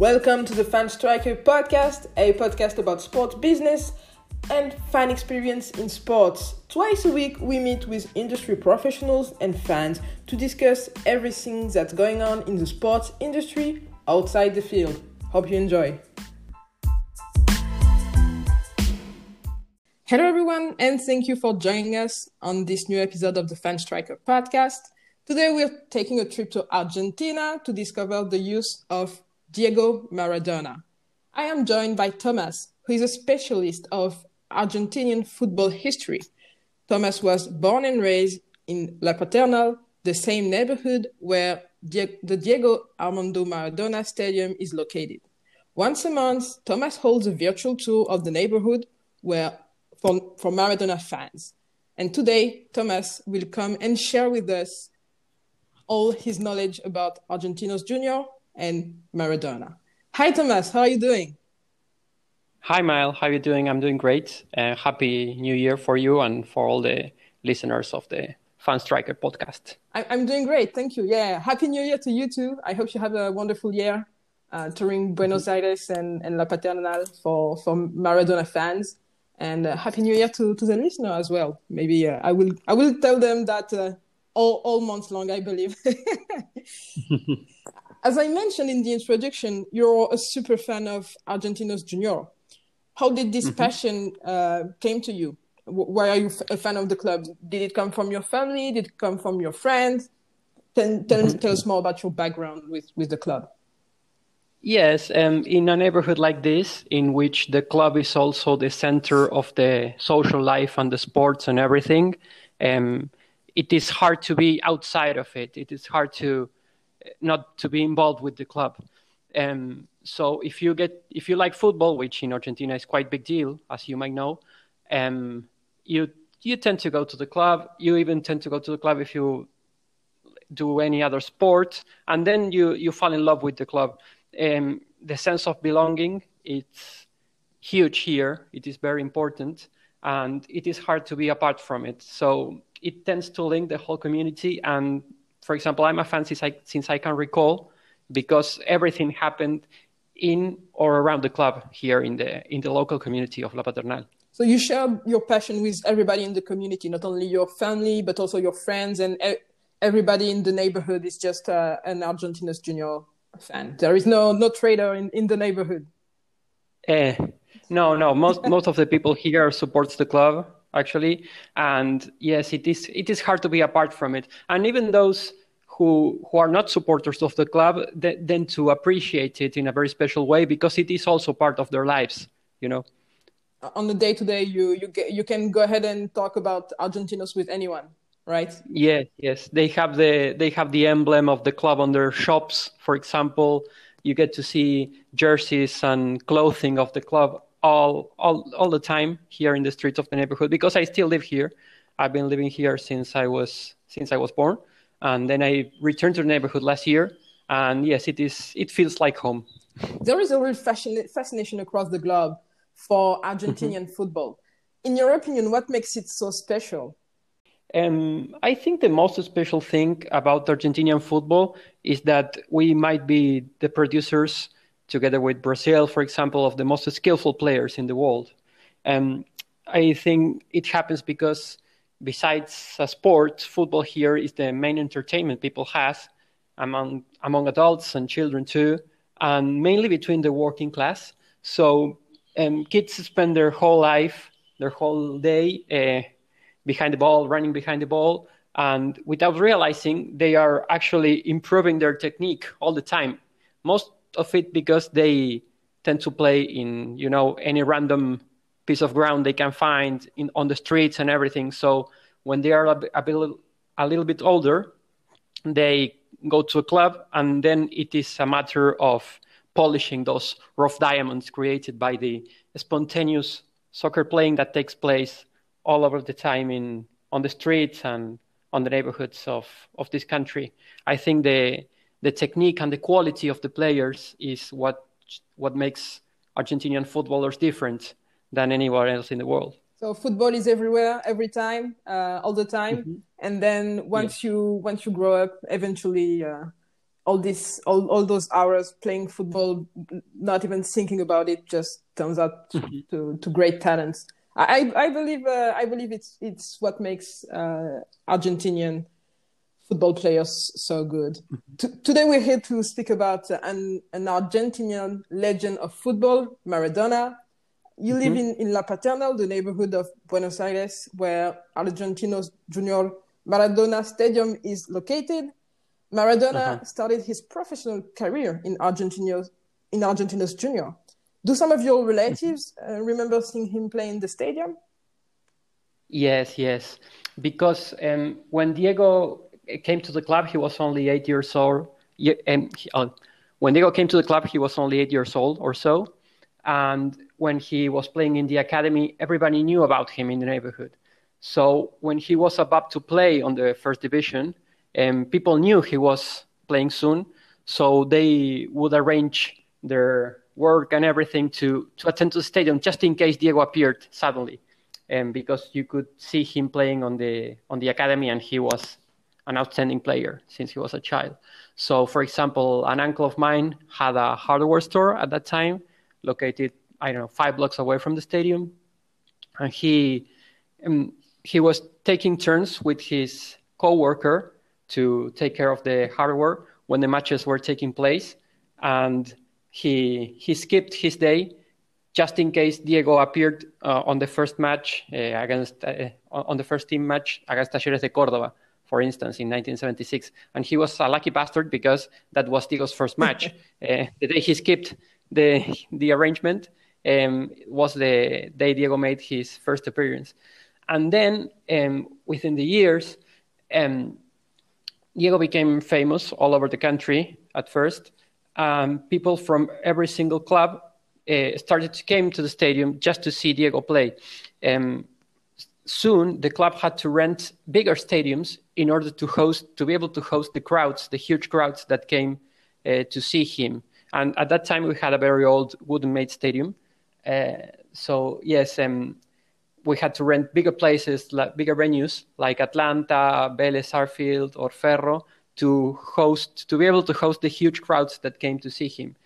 Welcome to the Fan Striker podcast, a podcast about sports business and fan experience in sports. Twice a week, we meet with industry professionals and fans to discuss everything that's going on in the sports industry outside the field. Hope you enjoy. Hello, everyone, and thank you for joining us on this new episode of the Fan Striker podcast. Today, we're taking a trip to Argentina to discover the use of Diego Maradona. I am joined by Thomas, who is a specialist of Argentinian football history. Thomas was born and raised in La Paternal, the same neighborhood where the Diego Armando Maradona Stadium is located. Once a month, Thomas holds a virtual tour of the neighborhood where, for, for Maradona fans. And today, Thomas will come and share with us all his knowledge about Argentinos Junior and Maradona. Hi, Thomas. How are you doing? Hi, Mile. How are you doing? I'm doing great. Uh, happy New Year for you and for all the listeners of the Fan Striker podcast. I'm doing great. Thank you. Yeah. Happy New Year to you too. I hope you have a wonderful year uh, touring Buenos mm-hmm. Aires and, and La Paternal for, for Maradona fans. And uh, Happy New Year to, to the listener as well. Maybe uh, I will I will tell them that uh, all, all months long, I believe. As I mentioned in the introduction, you're a super fan of Argentinos Junior. How did this mm-hmm. passion uh, came to you? Why are you a fan of the club? Did it come from your family? Did it come from your friends? Tell, tell, mm-hmm. tell us more about your background with, with the club. Yes, um, in a neighborhood like this, in which the club is also the center of the social life and the sports and everything, um, it is hard to be outside of it. It is hard to not to be involved with the club. Um, so if you get if you like football, which in Argentina is quite big deal, as you might know, um, you you tend to go to the club. You even tend to go to the club if you do any other sport, and then you you fall in love with the club. Um, the sense of belonging it's huge here. It is very important, and it is hard to be apart from it. So it tends to link the whole community and for example, I'm a fan since I, since I can recall because everything happened in or around the club here in the in the local community of La Paternal. So you share your passion with everybody in the community, not only your family but also your friends and everybody in the neighborhood is just uh, an Argentinos Junior fan. There is no no trader in, in the neighborhood. Eh, no, no. Most most of the people here supports the club actually. And yes, it is it is hard to be apart from it. And even those who who are not supporters of the club then to appreciate it in a very special way because it is also part of their lives, you know. Uh, on the day to day, you you get, you can go ahead and talk about Argentinos with anyone, right? Yes, yes. They have the they have the emblem of the club on their shops, for example. You get to see jerseys and clothing of the club all all all the time here in the streets of the neighborhood because I still live here. I've been living here since I was since I was born, and then I returned to the neighborhood last year. And yes, it is. It feels like home. There is a real fascination across the globe for Argentinian mm-hmm. football. In your opinion, what makes it so special? Um, I think the most special thing about Argentinian football is that we might be the producers together with Brazil, for example, of the most skillful players in the world. And I think it happens because besides a sport, football here is the main entertainment people have among among adults and children too, and mainly between the working class. So um, kids spend their whole life, their whole day uh, behind the ball, running behind the ball, and without realizing, they are actually improving their technique all the time. Most of it because they tend to play in you know any random piece of ground they can find in on the streets and everything. So when they are a, a, a little bit older, they go to a club, and then it is a matter of polishing those rough diamonds created by the spontaneous soccer playing that takes place all over the time in on the streets and on the neighborhoods of, of this country. I think the the technique and the quality of the players is what what makes Argentinian footballers different than anywhere else in the world. So football is everywhere, every time, uh, all the time, mm-hmm. and then once yeah. you once you grow up, eventually uh, all this all, all those hours playing football not even thinking about it just turns out to, mm-hmm. to, to, great talents i i believe uh, i believe it's it's what makes uh, argentinian football players so good mm-hmm. T- today we're here to speak about an an argentinian legend of football maradona you live mm-hmm. in, in La Paternal, the neighborhood of Buenos Aires, where Argentinos Junior Maradona Stadium is located. Maradona uh-huh. started his professional career in Argentinos in Argentinos Junior. Do some of your relatives uh, remember seeing him play in the stadium? Yes, yes. Because um, when Diego came to the club, he was only eight years old. Um, he, uh, when Diego came to the club, he was only eight years old or so. And when he was playing in the academy, everybody knew about him in the neighborhood. So when he was about to play on the first division, um, people knew he was playing soon, so they would arrange their work and everything to, to attend to the stadium just in case Diego appeared suddenly, um, because you could see him playing on the on the academy, and he was an outstanding player since he was a child. So, for example, an uncle of mine had a hardware store at that time, located I don't know five blocks away from the stadium, and he um, he was taking turns with his coworker to take care of the hardware when the matches were taking place, and he he skipped his day just in case Diego appeared uh, on the first match uh, against uh, on the first team match against Talleres de Córdoba, for instance, in 1976, and he was a lucky bastard because that was Diego's first match. Uh, the day he skipped the the arrangement um, was the day Diego made his first appearance, and then um, within the years. Um, Diego became famous all over the country at first. People from every single club uh, started to came to the stadium just to see Diego play. Um, soon, the club had to rent bigger stadiums in order to host, to be able to host the crowds, the huge crowds that came uh, to see him. And at that time, we had a very old wooden-made stadium. Uh, so yes, um, we had to rent bigger places, like bigger venues like Atlanta, Vélez Sarsfield, or Ferro to host, to be able to host the huge crowds that came to see him.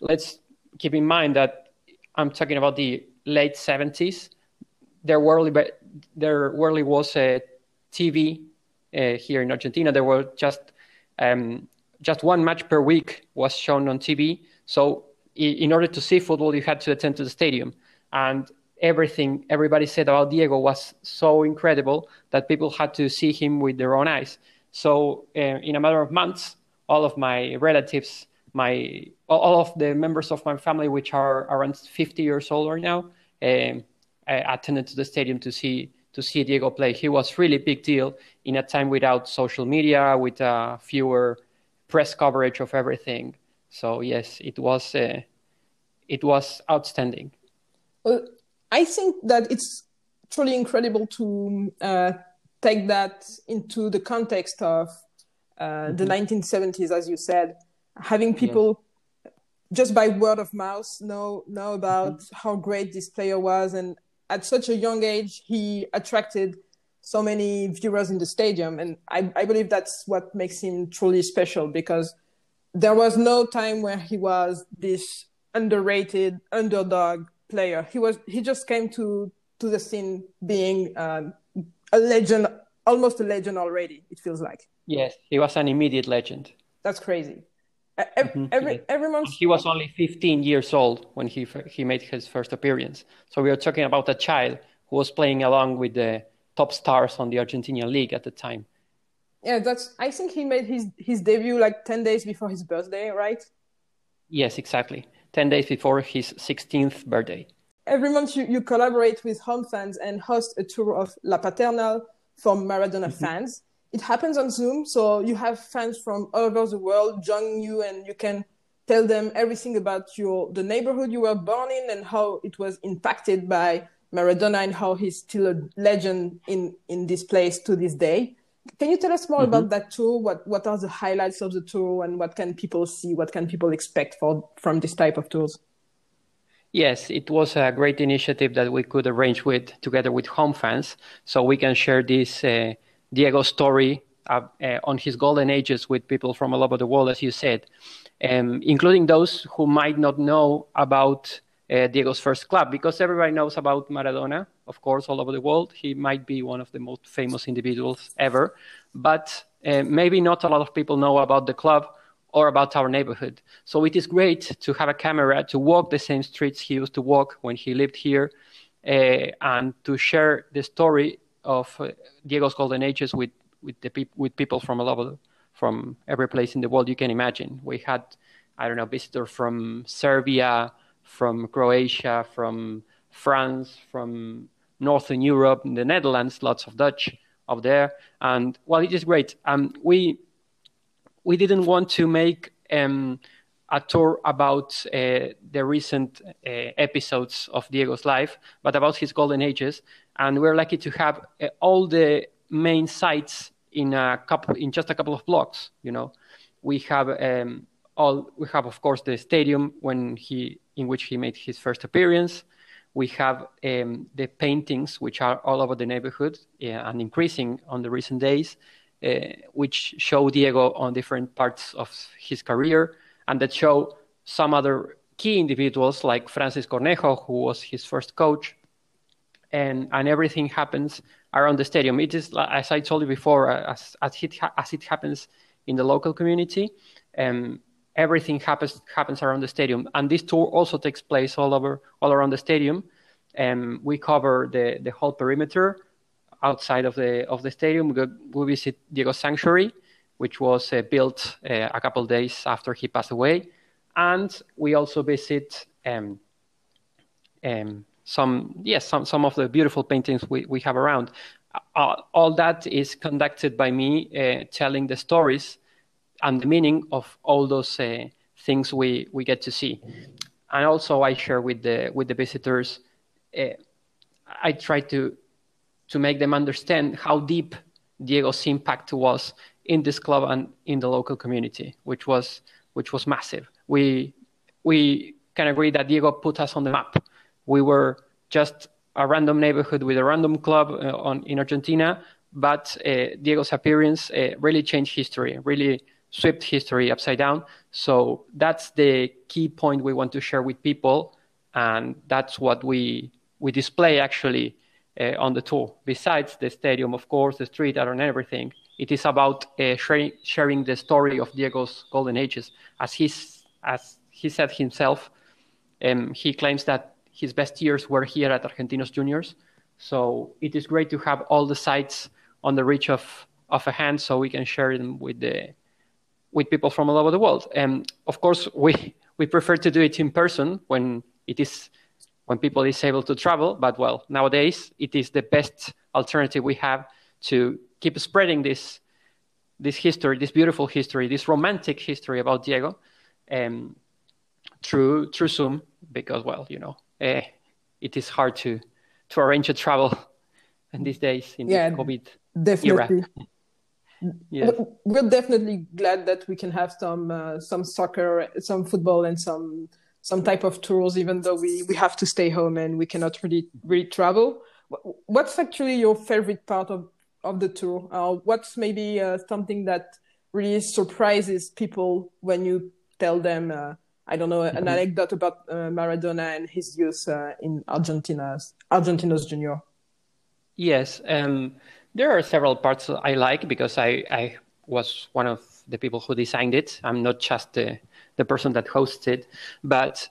Let's keep in mind that I'm talking about the late 70s. There rarely, there rarely was a TV uh, here in Argentina. There were just um, just one match per week was shown on TV. So in order to see football, you had to attend to the stadium. And everything everybody said about Diego was so incredible that people had to see him with their own eyes. So uh, in a matter of months, all of my relatives, my all of the members of my family, which are around 50 years old right now, um, attended to the stadium to see to see Diego play. He was really big deal in a time without social media, with uh, fewer press coverage of everything. So yes, it was uh, it was outstanding. Well, I think that it's truly incredible to uh, take that into the context of uh, mm-hmm. the 1970s, as you said, having people yeah. just by word of mouth know know about mm-hmm. how great this player was, and at such a young age, he attracted so many viewers in the stadium, and I, I believe that's what makes him truly special because there was no time where he was this underrated underdog player. He was he just came to to the scene being um, a legend, almost a legend already. It feels like. Yes, he was an immediate legend. That's crazy. Every, mm-hmm. every, every month. He was only 15 years old when he he made his first appearance. So we are talking about a child who was playing along with the top stars on the Argentinian league at the time. Yeah, that's. I think he made his his debut like 10 days before his birthday, right? Yes, exactly. 10 days before his 16th birthday. Every month, you, you collaborate with HomeFans and host a tour of La Paternal for Maradona mm-hmm. fans. It happens on Zoom, so you have fans from all over the world joining you, and you can tell them everything about your the neighborhood you were born in and how it was impacted by Maradona and how he's still a legend in in this place to this day. Can you tell us more mm-hmm. about that tour? What what are the highlights of the tour, and what can people see? What can people expect for from this type of tours? Yes, it was a great initiative that we could arrange with together with HomeFans, so we can share this uh, Diego story uh, uh, on his golden ages with people from all over the world, as you said, um, including those who might not know about Diego's first club, because everybody knows about Maradona, of course, all over the world. He might be one of the most famous individuals ever, but uh, maybe not a lot of people know about the club or about our neighborhood. So it is great to have a camera to walk the same streets he used to walk when he lived here uh, and to share the story of uh, Diego's golden ages with with the peop- with people from all over from every place in the world you can imagine. We had I don't know visitors from Serbia, from Croatia, from France, from Northern Europe, the Netherlands, lots of Dutch up there, and well, it is great. Um, we we didn't want to make um, a tour about uh, the recent uh, episodes of Diego's life, but about his golden ages. And we're lucky to have uh, all the main sites in a couple, in just a couple of blocks. You know, we have um, all. We have, of course, the stadium when he, in which he made his first appearance. We have um, the paintings, which are all over the neighborhood and increasing on the recent days, uh, which show Diego on different parts of his career and that show some other key individuals like Francis Cornejo, who was his first coach, and and everything happens around the stadium. It is as I told you before, as as it as it happens in the local community, um, everything happens happens around the stadium. And this tour also takes place all over all around the stadium. Um, we cover the the whole perimeter outside of the of the stadium. We, go, we visit Diego Sanctuary which was uh, built uh, a couple days after he passed away. And we also visit um, um, some, yes, some, some of the beautiful paintings we, we have around. Uh, all that is conducted by me uh, telling the stories and the meaning of all those uh, things we, we get to see. And also I share with the, with the visitors, uh, I try to, to make them understand how deep Diego's impact was in this club and in the local community, which was which was massive. We we can agree that Diego put us on the map. We were just a random neighborhood with a random club uh, on in Argentina, but uh, Diego's appearance uh, really changed history, really swept history upside down. So that's the key point we want to share with people, and that's what we we display actually uh, on the tour. Besides the stadium, of course, the street art and everything, it is about uh, sharing, sharing the story of Diego's golden ages. As, he's, as he said himself, um, he claims that his best years were here at Argentinos Juniors. So it is great to have all the sites on the reach of, of a hand so we can share them with, the, with people from all over the world. And of course, we, we prefer to do it in person when it is when people is able to travel. But well, nowadays it is the best alternative we have to keep spreading this this history, this beautiful history, this romantic history about Diego, um, through through Zoom because well, you know, uh, it is hard to to arrange a travel in these days in yeah, this COVID definitely. era. Yes. We're definitely glad that we can have some uh, some soccer, some football, and some some type of tours, even though we, we have to stay home and we cannot really really travel. What's actually your favorite part of of the tour? Uh, what's maybe uh, something that really surprises people when you tell them, uh, I don't know, an mm-hmm. anecdote about uh, Maradona and his youth uh, in Argentina's Argentinos Junior? Yes, um, there are several parts I like because I, I was one of the people who designed it. I'm not just the, the person that hosts it, but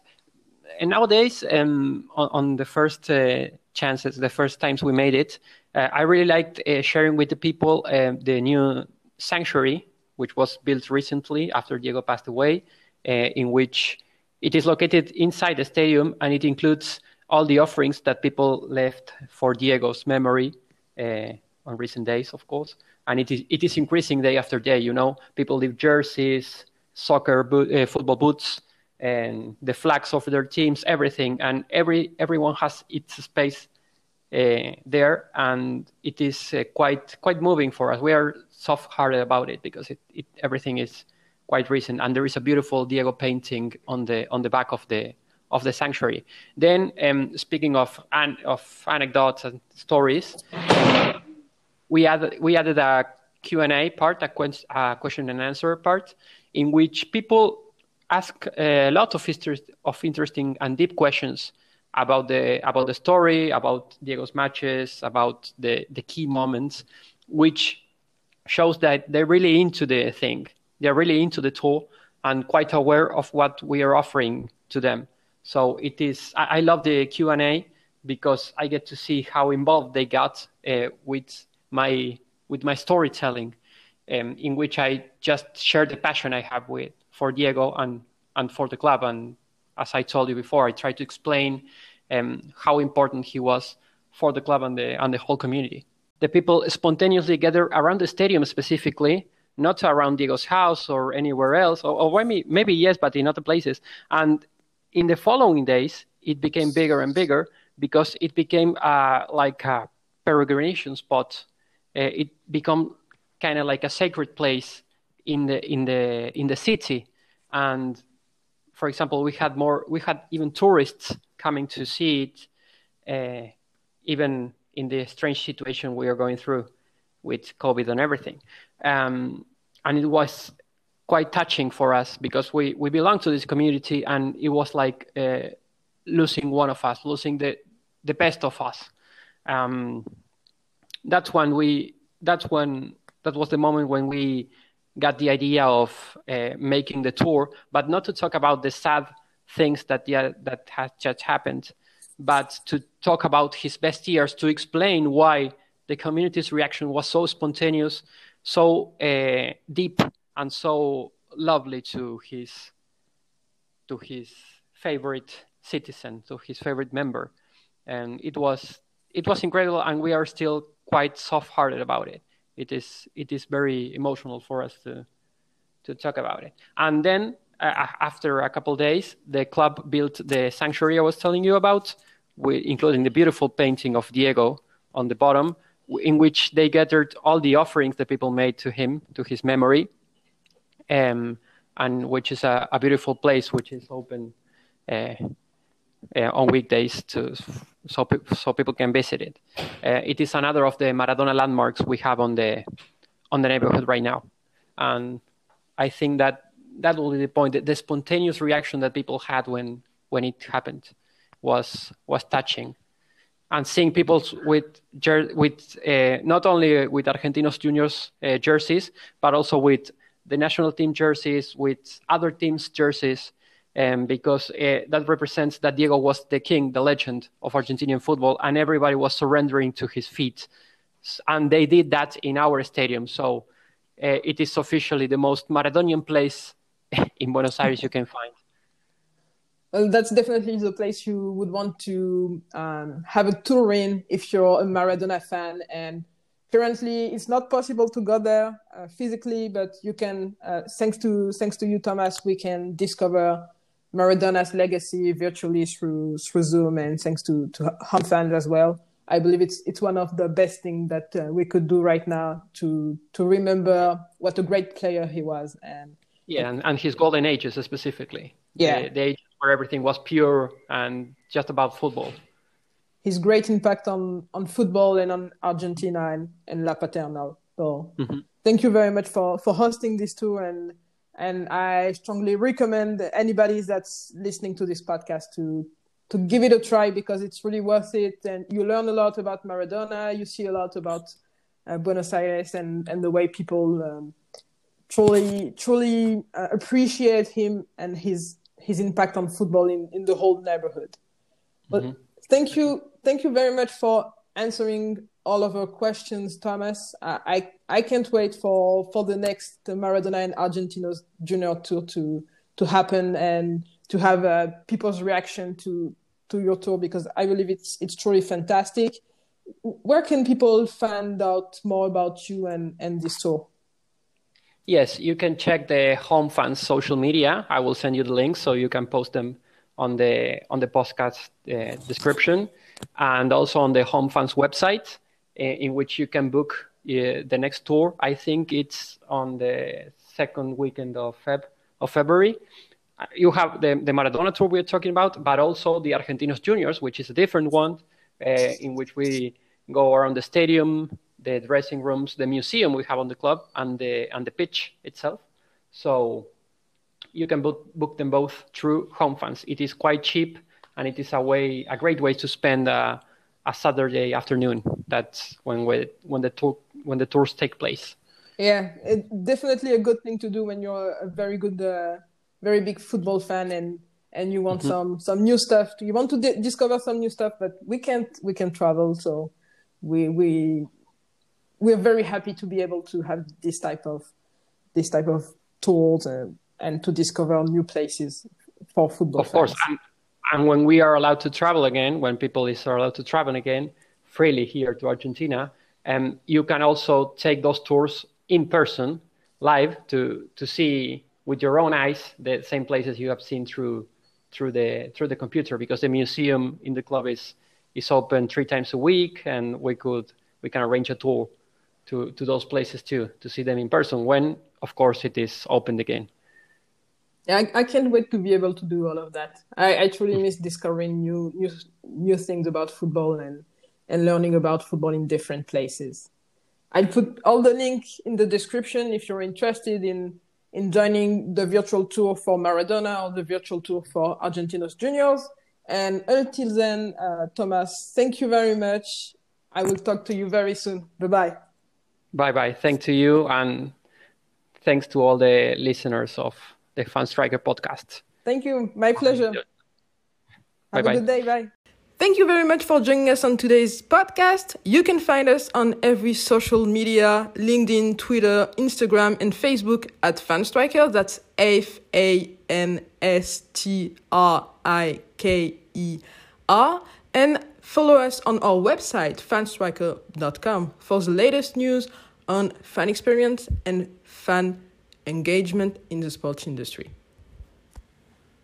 and nowadays um, on, on, the first uh, chances, the first times we made it, uh, I really liked uh, sharing with the people the new sanctuary, which was built recently after Diego passed away, in which it is located inside the stadium and it includes all the offerings that people left for Diego's memory on recent days, of course. And it is, it is increasing day after day, you know. People leave jerseys, soccer, boot, uh, football boots, and the flags of their teams, everything. And every everyone has its space uh, there, and it is uh, quite quite moving for us. We are soft-hearted about it because it, it, everything is quite recent, and there is a beautiful Diego painting on the on the back of the of the sanctuary. Then, um, speaking of an, of anecdotes and stories, we added we added a Q&A part, a, question and answer part, in which people ask a lot of, of interesting and deep questions about the about the story, about Diego's matches, about the the key moments, which shows that they're really into the thing. They're really into the tool and quite aware of what we are offering to them. So it is. I, I love the Q and A because I get to see how involved they got uh, with my with my storytelling, um, in which I just share the passion I have with for Diego and and for the club. And as I told you before, I try to explain um, how important he was for the club and the and the whole community. The people spontaneously gather around the stadium specifically, not around Diego's house or anywhere else, or, or maybe maybe yes, but in other places. And in the following days, it became bigger and bigger because it became uh, like a peregrination spot. Uh, it became kind of like a sacred place in the in the in the city, and for example, we had more, we had even tourists coming to see it, uh, even in the strange situation we are going through with COVID and everything. Um, and it was quite touching for us because we, we belong to this community and it was like uh, losing one of us, losing the, the best of us. Um, that's when we, that's when, that was the moment when we got the idea of uh, making the tour, but not to talk about the sad things that that has just happened, but to talk about his best years, to explain why the community's reaction was so spontaneous, so uh, deep, and so lovely to his to his favorite citizen, to his favorite member, and it was it was incredible, and we are still quite soft-hearted about it it is it is very emotional for us to to talk about it. And then uh, after a couple days, the club built the sanctuary I was telling you about, with, including the beautiful painting of Diego on the bottom, in which they gathered all the offerings that people made to him, to his memory, um, and which is a, a, beautiful place which is open uh, uh, on weekdays to so pe- so people can visit it. Uh, it is another of the Maradona landmarks we have on the on the neighborhood right now, and I think that that will be the point. The, spontaneous reaction that people had when when it happened was was touching, and seeing people with jer- with uh, not only with Argentinos Juniors uh, jerseys, but also with the national team jerseys, with other teams' jerseys, um, because uh, that represents that Diego was the king, the legend of Argentinian football, and everybody was surrendering to his feet. And they did that in our stadium. So uh, it is officially the most Maradonian place in Buenos Aires you can find. Well, that's definitely the place you would want to um, have a tour in if you're a Maradona fan. And currently, it's not possible to go there uh, physically, but you can, uh, thanks to thanks to you, Thomas, we can discover Maradona's legacy virtually through through Zoom and thanks to to HomeFans as well. I believe it's it's one of the best things that uh, we could do right now to to remember what a great player he was and yeah and, and his golden ages specifically yeah the, the age where everything was pure and just about football his great impact on on football and on Argentina and, and La Paternal so mm-hmm. thank you very much for for hosting this tour and and I strongly recommend anybody that's listening to this podcast to to give it a try because it's really worth it, and you learn a lot about Maradona. You see a lot about uh, Buenos Aires and and the way people um, truly truly uh, appreciate him and his his impact on football in in the whole neighborhood. But mm-hmm. thank you, thank you very much for answering all of our questions, Thomas. I I can't wait for for the next Maradona and Argentinos Junior tour to to happen and to have uh, people's reaction to to your tour because I believe it's it's truly fantastic. Where can people find out more about you and and this tour? Yes, you can check the home HomeFans social media. I will send you the links so you can post them on the on the podcast uh, description and also on the home HomeFans website in which you can book uh, the next tour. I think it's on the second weekend of Feb of February. Uh, you have the, the Maradona tour we're talking about, but also the Argentinos Juniors, which is a different one, uh, in which we go around the stadium, the dressing rooms, the museum we have on the club, and the and the pitch itself. So you can book, book them both through HomeFans. It is quite cheap, and it is a way a great way to spend a, a Saturday afternoon. That's when we, when the tour when the tours take place. Yeah, it, definitely a good thing to do when you're a very good, uh, very big football fan and and you want mm-hmm. some some new stuff. To, you want to di- discover some new stuff, but we can't we can travel, so we we we're very happy to be able to have this type of this type of tools and, and to discover new places for football. Of course, and, and, when we are allowed to travel again, when people is allowed to travel again freely here to Argentina, um, you can also take those tours in person, live, to to see with your own eyes the same places you have seen through through the through the computer because the museum in the club is is open three times a week and we could we can arrange a tour to to those places too to see them in person when of course it is opened again. Yeah I, I can't wait to be able to do all of that. I, I truly miss discovering new new new things about football and and learning about football in different places i'll put all the link in the description if you're interested in in joining the virtual tour for Maradona or the virtual tour for Argentinos Juniors. And until then, uh, Thomas, thank you very much. I will talk to you very soon. Bye bye. Bye bye. Thank to you and thanks to all the listeners of the Fan Striker podcast. Thank you. My pleasure. Have bye a good day. Bye. Thank you very much for joining us on today's podcast. You can find us on every social media LinkedIn, Twitter, Instagram, and Facebook at FanStriker. That's F A N S T R I K E R. And follow us on our website, fanstriker.com, for the latest news on fan experience and fan engagement in the sports industry.